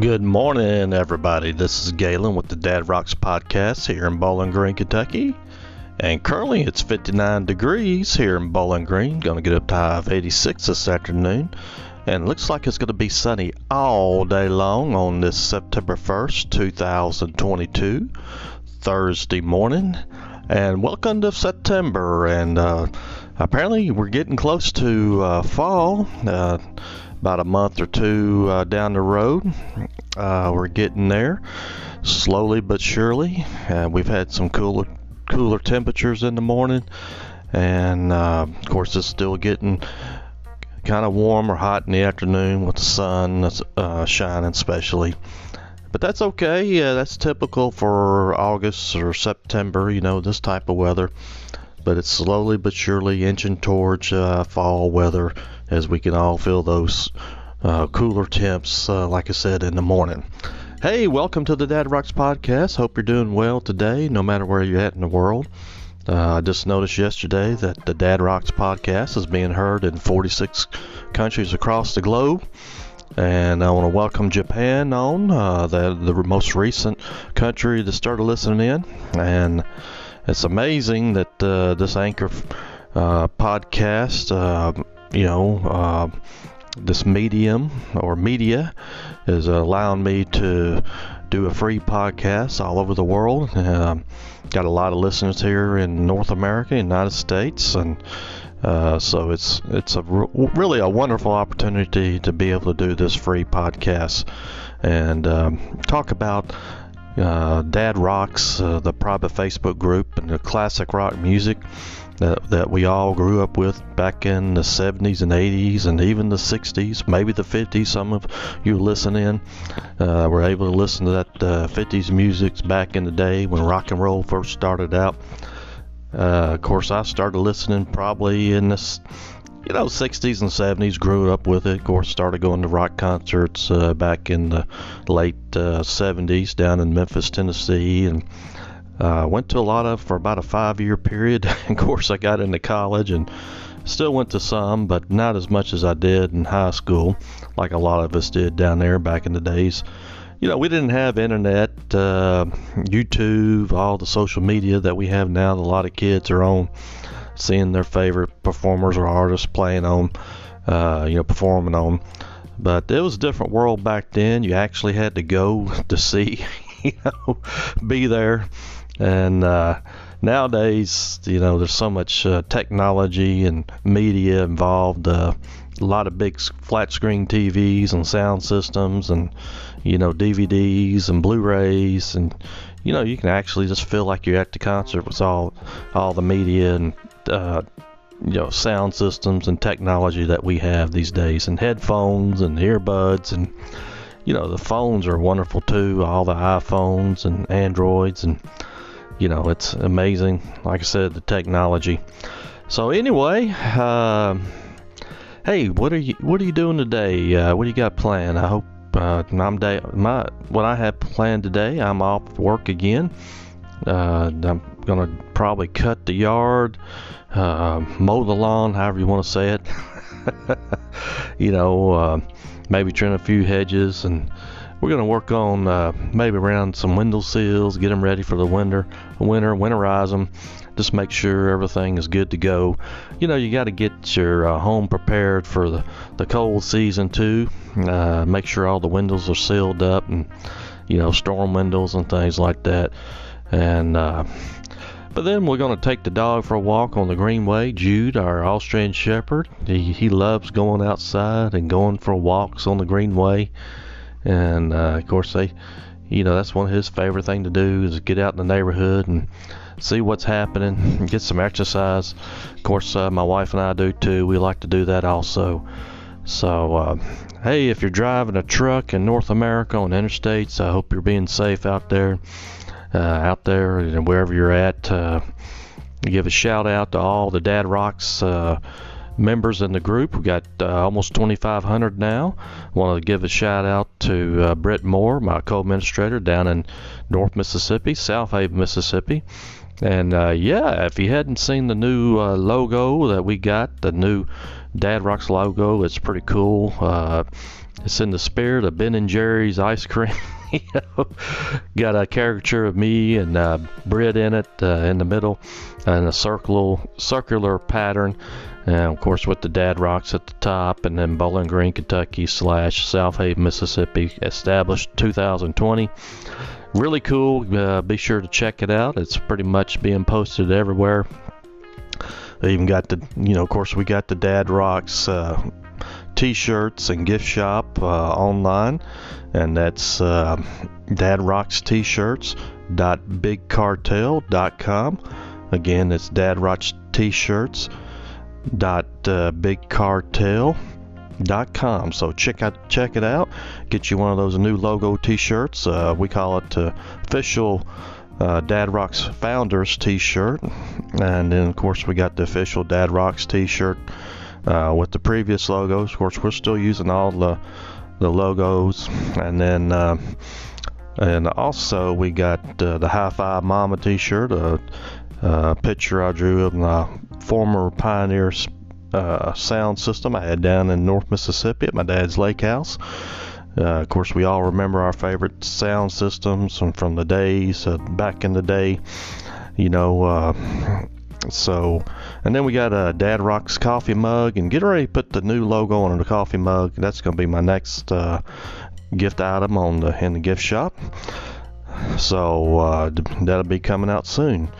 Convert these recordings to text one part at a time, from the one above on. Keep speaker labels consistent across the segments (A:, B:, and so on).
A: Good morning, everybody. This is Galen with the Dad Rocks podcast here in Bowling Green, Kentucky. And currently it's 59 degrees here in Bowling Green. Going to get up to high of 86 this afternoon. And looks like it's going to be sunny all day long on this September 1st, 2022, Thursday morning. And welcome to September. And uh, apparently we're getting close to uh, fall. Uh, about a month or two uh, down the road. Uh, we're getting there slowly but surely. Uh, we've had some cooler cooler temperatures in the morning, and uh, of course it's still getting kind of warm or hot in the afternoon with the sun uh, shining, especially. But that's okay. Yeah, that's typical for August or September. You know this type of weather but it's slowly but surely inching towards uh, fall weather as we can all feel those uh, cooler temps, uh, like I said, in the morning. Hey, welcome to the Dad Rocks podcast. Hope you're doing well today, no matter where you're at in the world. Uh, I just noticed yesterday that the Dad Rocks podcast is being heard in 46 countries across the globe. And I want to welcome Japan on, uh, the, the most recent country that started listening in. And it's amazing that uh, this Anchor uh, podcast, uh, you know, uh, this medium or media is allowing me to do a free podcast all over the world. Um, got a lot of listeners here in North America, United States, and uh, so it's it's a really a wonderful opportunity to be able to do this free podcast and um, talk about uh, Dad Rocks, uh, the private Facebook group, and the classic rock music that, that we all grew up with back in the 70s and 80s and even the 60s, maybe the 50s. Some of you listening uh, were able to listen to that uh, 50s music back in the day when rock and roll first started out. Uh, of course, I started listening probably in this you know, 60s and 70s, grew up with it. Of course, started going to rock concerts uh, back in the late uh, 70s down in Memphis, Tennessee, and uh, went to a lot of for about a five year period. of course, I got into college and still went to some, but not as much as I did in high school, like a lot of us did down there back in the days. You know, we didn't have internet, uh, YouTube, all the social media that we have now. A lot of kids are on seeing their favorite performers or artists playing on, uh, you know, performing on. But it was a different world back then. You actually had to go to see, you know, be there. And uh, nowadays, you know, there's so much uh, technology and media involved. Uh, a lot of big flat screen TVs and sound systems, and you know, DVDs and Blu-rays, and you know, you can actually just feel like you're at the concert with all all the media and uh, you know sound systems and technology that we have these days, and headphones and earbuds, and you know the phones are wonderful too. All the iPhones and Androids, and you know it's amazing. Like I said, the technology. So anyway, uh, hey, what are you what are you doing today? Uh, what do you got planned? I hope uh, I'm day my what I have planned today. I'm off work again. Uh, I'm gonna probably cut the yard, uh, mow the lawn, however you want to say it. you know, uh, maybe trim a few hedges, and we're gonna work on uh, maybe around some window sills, get them ready for the winter, winter, winterize them. Just make sure everything is good to go. You know, you got to get your uh, home prepared for the, the cold season too. Uh, make sure all the windows are sealed up and you know storm windows and things like that. And uh, but then we're going to take the dog for a walk on the Greenway. Jude, our Austrian Shepherd, he, he loves going outside and going for walks on the Greenway. And uh, of course, they, you know, that's one of his favorite thing to do is get out in the neighborhood and see what's happening, get some exercise. Of course, uh, my wife and I do too. We like to do that also. So, uh, hey, if you're driving a truck in North America on interstates, I hope you're being safe out there uh, out there and wherever you're at. Uh, give a shout out to all the Dad Rocks uh, members in the group. We got uh, almost 2,500 now. Want to give a shout out to uh, Brett Moore, my co-administrator down in North Mississippi, Southaven, Mississippi. And uh, yeah, if you hadn't seen the new uh, logo that we got, the new Dad Rocks logo, it's pretty cool. Uh, it's in the spirit of Ben and Jerry's ice cream. you know, got a caricature of me and uh, in it uh, in the middle, and a circular circular pattern, and of course with the Dad Rocks at the top, and then Bowling Green, Kentucky slash Southaven, Mississippi, established 2020 really cool. Uh, be sure to check it out. It's pretty much being posted everywhere. They even got the, you know, of course, we got the Dad Rocks uh, t-shirts and gift shop uh, online, and that's uh, Dad Rocks t-shirts.bigcartel.com. Again, it's Dad Rocks t-shirts dot uh. So check out check it out. Get you one of those new logo T-shirts. Uh, we call it uh, official uh, Dad Rocks Founders T-shirt, and then of course we got the official Dad Rocks T-shirt uh, with the previous logos. Of course, we're still using all the the logos, and then. Uh, and also, we got the High Five Mama T-shirt, a picture I drew of my former Pioneer uh, sound system I had down in North Mississippi at my dad's lake house. Uh, of course, we all remember our favorite sound systems from, from the days uh, back in the day, you know. Uh, so, and then we got a Dad Rocks coffee mug, and get ready to put the new logo on the coffee mug. That's going to be my next uh, gift item on the in the gift shop. So uh, that'll be coming out soon.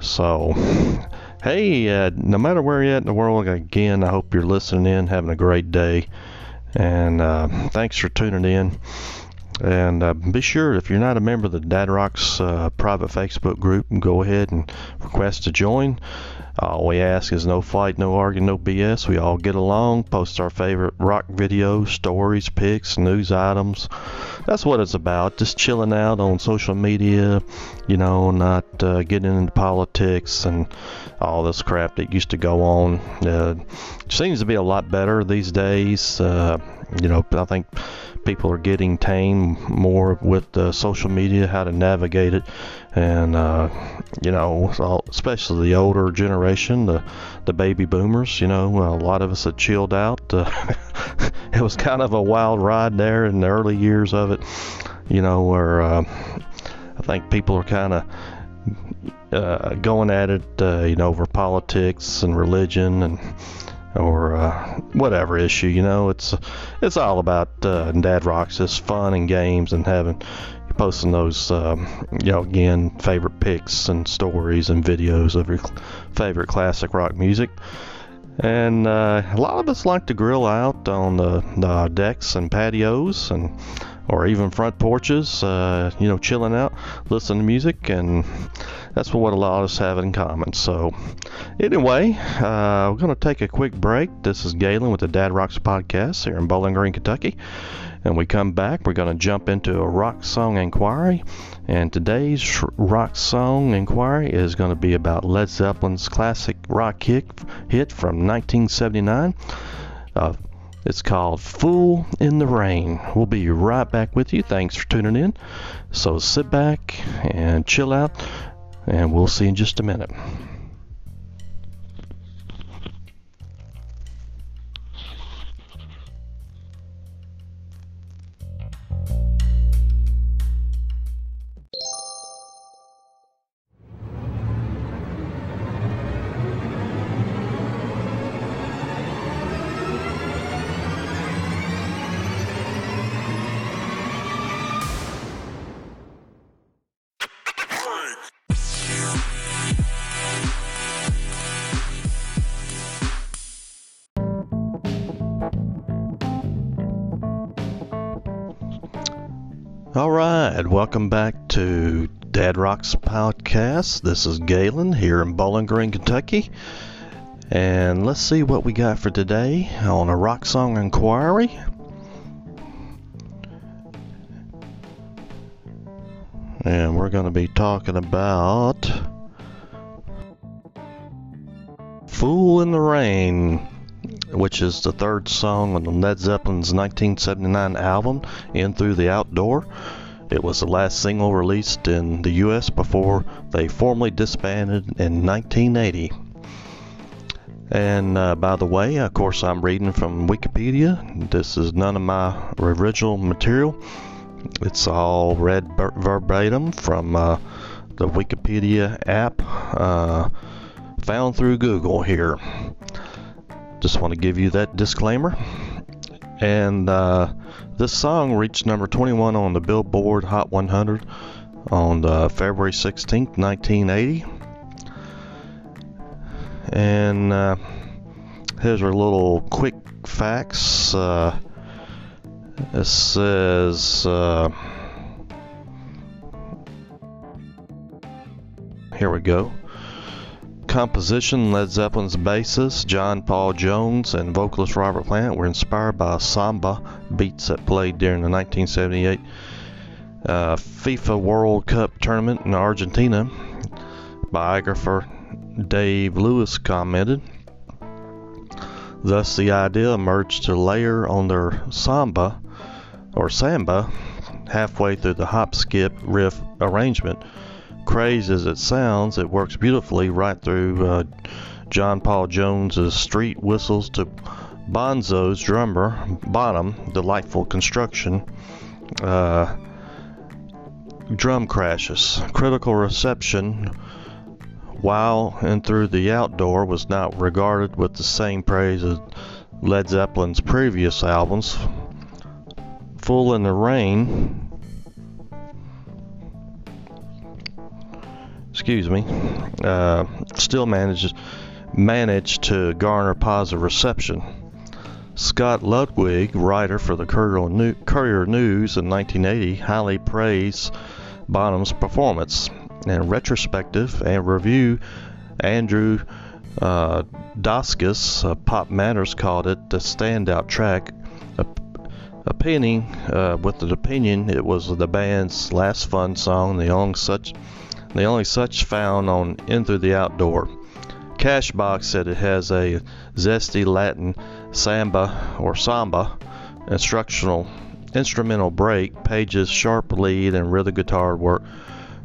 A: So Hey, uh, no matter where you're at in the world, again, I hope you're listening in, having a great day. And uh, thanks for tuning in. And uh, be sure, if you're not a member of the Dad Rocks uh, private Facebook group, go ahead and request to join. All we ask is no fight, no arguing, no BS. We all get along, post our favorite rock videos, stories, pics, news items. That's what it's about. Just chilling out on social media, you know, not uh, getting into politics and all this crap that used to go on. Uh, seems to be a lot better these days. Uh, you know, I think people are getting tame more with uh, social media, how to navigate it, and uh, you know, especially the older generation, the the baby boomers. You know, a lot of us had chilled out. Uh, it was kind of a wild ride there in the early years of it. You know, where uh, I think people are kind of uh, going at it, uh, you know, over politics and religion and or uh, whatever issue. You know, it's it's all about uh, Dad Rocks, just fun and games and having posting those, um, you know, again, favorite pics and stories and videos of your favorite classic rock music. And uh, a lot of us like to grill out on the, the decks and patios and or even front porches, uh, you know, chilling out, listening to music, and that's what a lot of us have in common. So, anyway, uh, we're going to take a quick break. This is Galen with the Dad Rocks podcast here in Bowling Green, Kentucky. And we come back, we're going to jump into a rock song inquiry. And today's rock song inquiry is going to be about Led Zeppelin's classic rock hit, hit from 1979. Uh, it's called Fool in the Rain. We'll be right back with you. Thanks for tuning in. So sit back and chill out, and we'll see in just a minute. Right, welcome back to Dad Rocks Podcast. This is Galen here in Bowling Green, Kentucky. And let's see what we got for today on a rock song inquiry. And we're going to be talking about Fool in the Rain which is the third song on Led Zeppelin's 1979 album, In Through the Out Door. It was the last single released in the US before they formally disbanded in 1980. And uh, by the way, of course, I'm reading from Wikipedia. This is none of my original material. It's all read verbatim from uh, the Wikipedia app uh, found through Google here. Just want to give you that disclaimer. And uh, this song reached number 21 on the Billboard Hot 100 on uh, February 16, 1980. And uh, here's our little quick facts. Uh, it says. Uh, here we go. Composition Led Zeppelin's bassist John Paul Jones and vocalist Robert Plant were inspired by samba beats that played during the 1978 uh, FIFA World Cup tournament in Argentina. Biographer Dave Lewis commented. Thus, the idea emerged to layer on their samba or samba halfway through the hop skip riff arrangement. Crazed as it sounds, it works beautifully right through uh, John Paul Jones's street whistles to Bonzo's drummer bottom, delightful construction. Uh, drum crashes, critical reception while In Through the Out Door was not regarded with the same praise as Led Zeppelin's previous albums. Fool in the Rain, excuse me, uh, still manages managed to garner positive reception. Scott Ludwig, writer for the Courier News in 1980, highly praised Bonham's performance. In retrospective and review, Andrew uh, Doscas, uh, Pop Matters, called it the standout track. Opinion, uh, with the opinion, it was the band's last fun song, the only such, the only such found on In Through the Out Door. Cashbox said it has a zesty Latin samba or samba instructional instrumental break, Page's sharp lead and rhythm guitar work,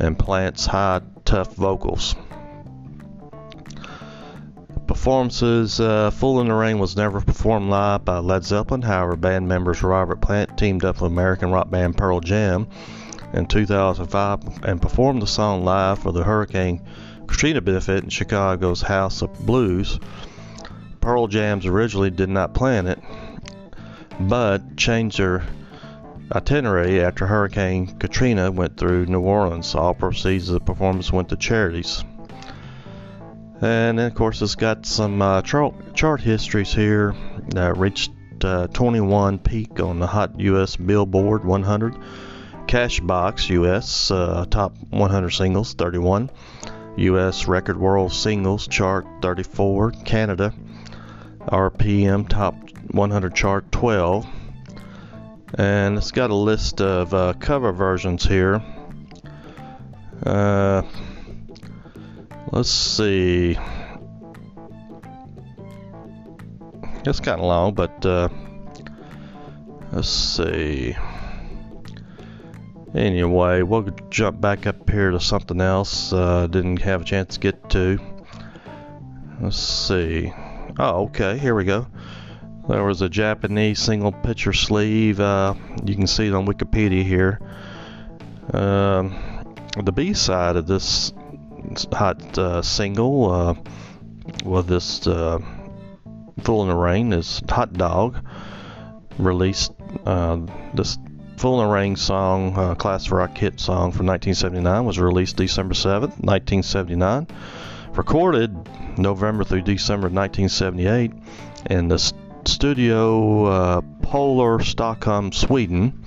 A: and Plant's high tough vocals performances. Uh, Fool in the Rain was never performed live by Led Zeppelin. However, band members Robert Plant teamed up with American rock band Pearl Jam in 2005 and performed the song live for the Hurricane Katrina benefit in Chicago's House of Blues. Pearl Jams originally did not plan it, but changed their itinerary after Hurricane Katrina went through New Orleans. All proceeds of the performance went to charities. And then, of course, it's got some uh, chart, chart histories here that reached uh, 21 peak on the Hot US Billboard 100. Cashbox US uh, Top 100 Singles 31. US Record World Singles Chart 34. Canada RPM Top 100 Chart 12. And it's got a list of uh, cover versions here. Uh, Let's see. It's kind of long, but uh, let's see. Anyway, we'll jump back up here to something else. Uh, didn't have a chance to get to. Let's see. Oh, okay. Here we go. There was a Japanese single picture sleeve. Uh, you can see it on Wikipedia here. Um, the B side of this hot uh, single uh, with this uh, Fool in the Rain is Hot Dog. Released uh, this In the Rain song, uh, classic rock hit song from 1979, was released December 7th, 1979. Recorded November through December 1978 in the studio uh, Polar Stockholm, Sweden.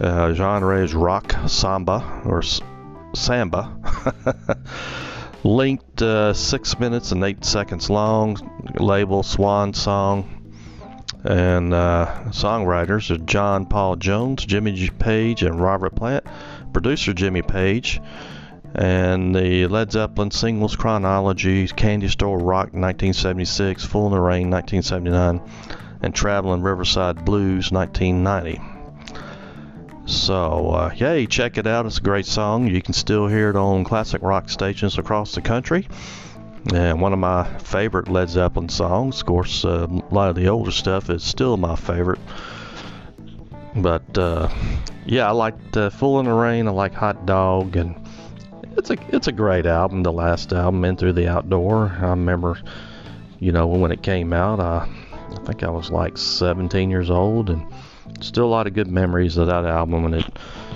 A: Uh, genre is rock samba or samba. Linked uh, 6 minutes and 8 seconds long. Label Swan Song. And uh, songwriters are John Paul Jones, Jimmy Page, and Robert Plant. Producer Jimmy Page. And the Led Zeppelin singles chronology Candy Store Rock 1976, Fool in the Rain 1979, and Traveling Riverside Blues 1990. So, uh, yay, check it out. It's a great song. You can still hear it on classic rock stations across the country. And one of my favorite Led Zeppelin songs. Of course, uh, a lot of the older stuff is still my favorite. But uh, yeah, I like uh, "Fool in the Rain." I like "Hot Dog," and it's a it's a great album. The last album, "In Through the Out Door." I remember, you know, when it came out, I, I think I was like 17 years old, and still a lot of good memories of that album when it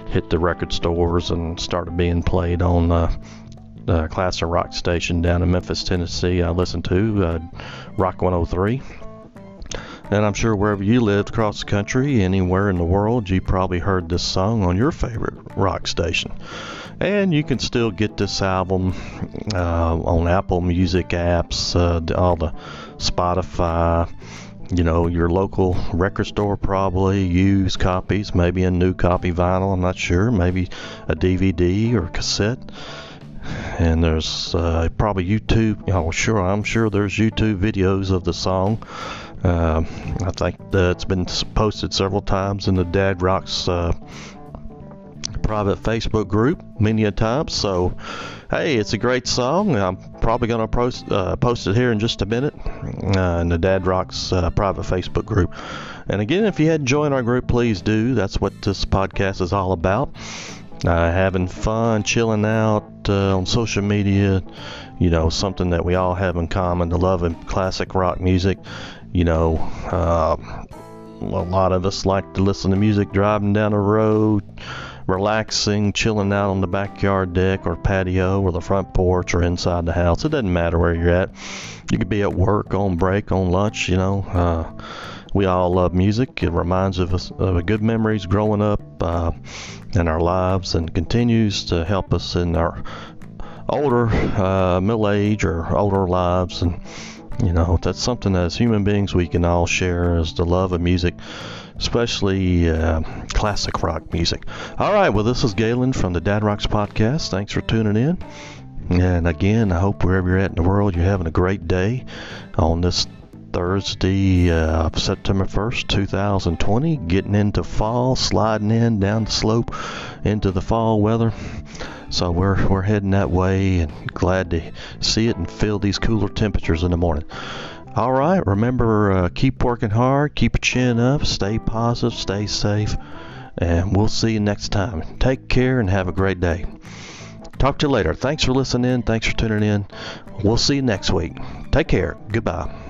A: hit the record stores and started being played on uh, the classic rock station down in Memphis, Tennessee. I listened to uh, Rock 103. And I'm sure wherever you lived across the country, anywhere in the world, you probably heard this song on your favorite rock station. And you can still get this album uh, on Apple Music apps, uh, all the Spotify, you know, your local record store probably, used copies, maybe a new copy vinyl, I'm not sure, maybe a DVD or cassette. And there's uh, probably YouTube, oh, sure, I'm sure there's YouTube videos of the song. Uh, I think it's been posted several times in the Dad Rocks uh, private Facebook group many a time. So, hey, it's a great song. I'm probably going to post, uh, post it here in just a minute uh, in the Dad Rocks uh, private Facebook group. And again, if you hadn't joined our group, please do. That's what this podcast is all about. Uh, having fun, chilling out on social media, you know, something that we all have in common the love of classic rock music you know, uh, a lot of us like to listen to music driving down the road, relaxing, chilling out on the backyard deck or patio or the front porch or inside the house. It doesn't matter where you're at. You could be at work, on break, on lunch, you know. Uh, we all love music. It reminds of us of good memories growing up uh, in our lives and continues to help us in our older uh, middle age or older lives and you know, that's something as human beings we can all share is the love of music, especially uh, classic rock music. All right, well, this is Galen from the Dad Rocks podcast. Thanks for tuning in. And again, I hope wherever you're at in the world, you're having a great day on this Thursday, uh, September 1st, 2020. Getting into fall, sliding in down the slope into the fall weather. So we're we're heading that way and glad to see it and feel these cooler temperatures in the morning. All right, remember uh, keep working hard, keep your chin up, stay positive, stay safe, and we'll see you next time. Take care and have a great day. Talk to you later. Thanks for listening in. Thanks for tuning in. We'll see you next week. Take care. Goodbye.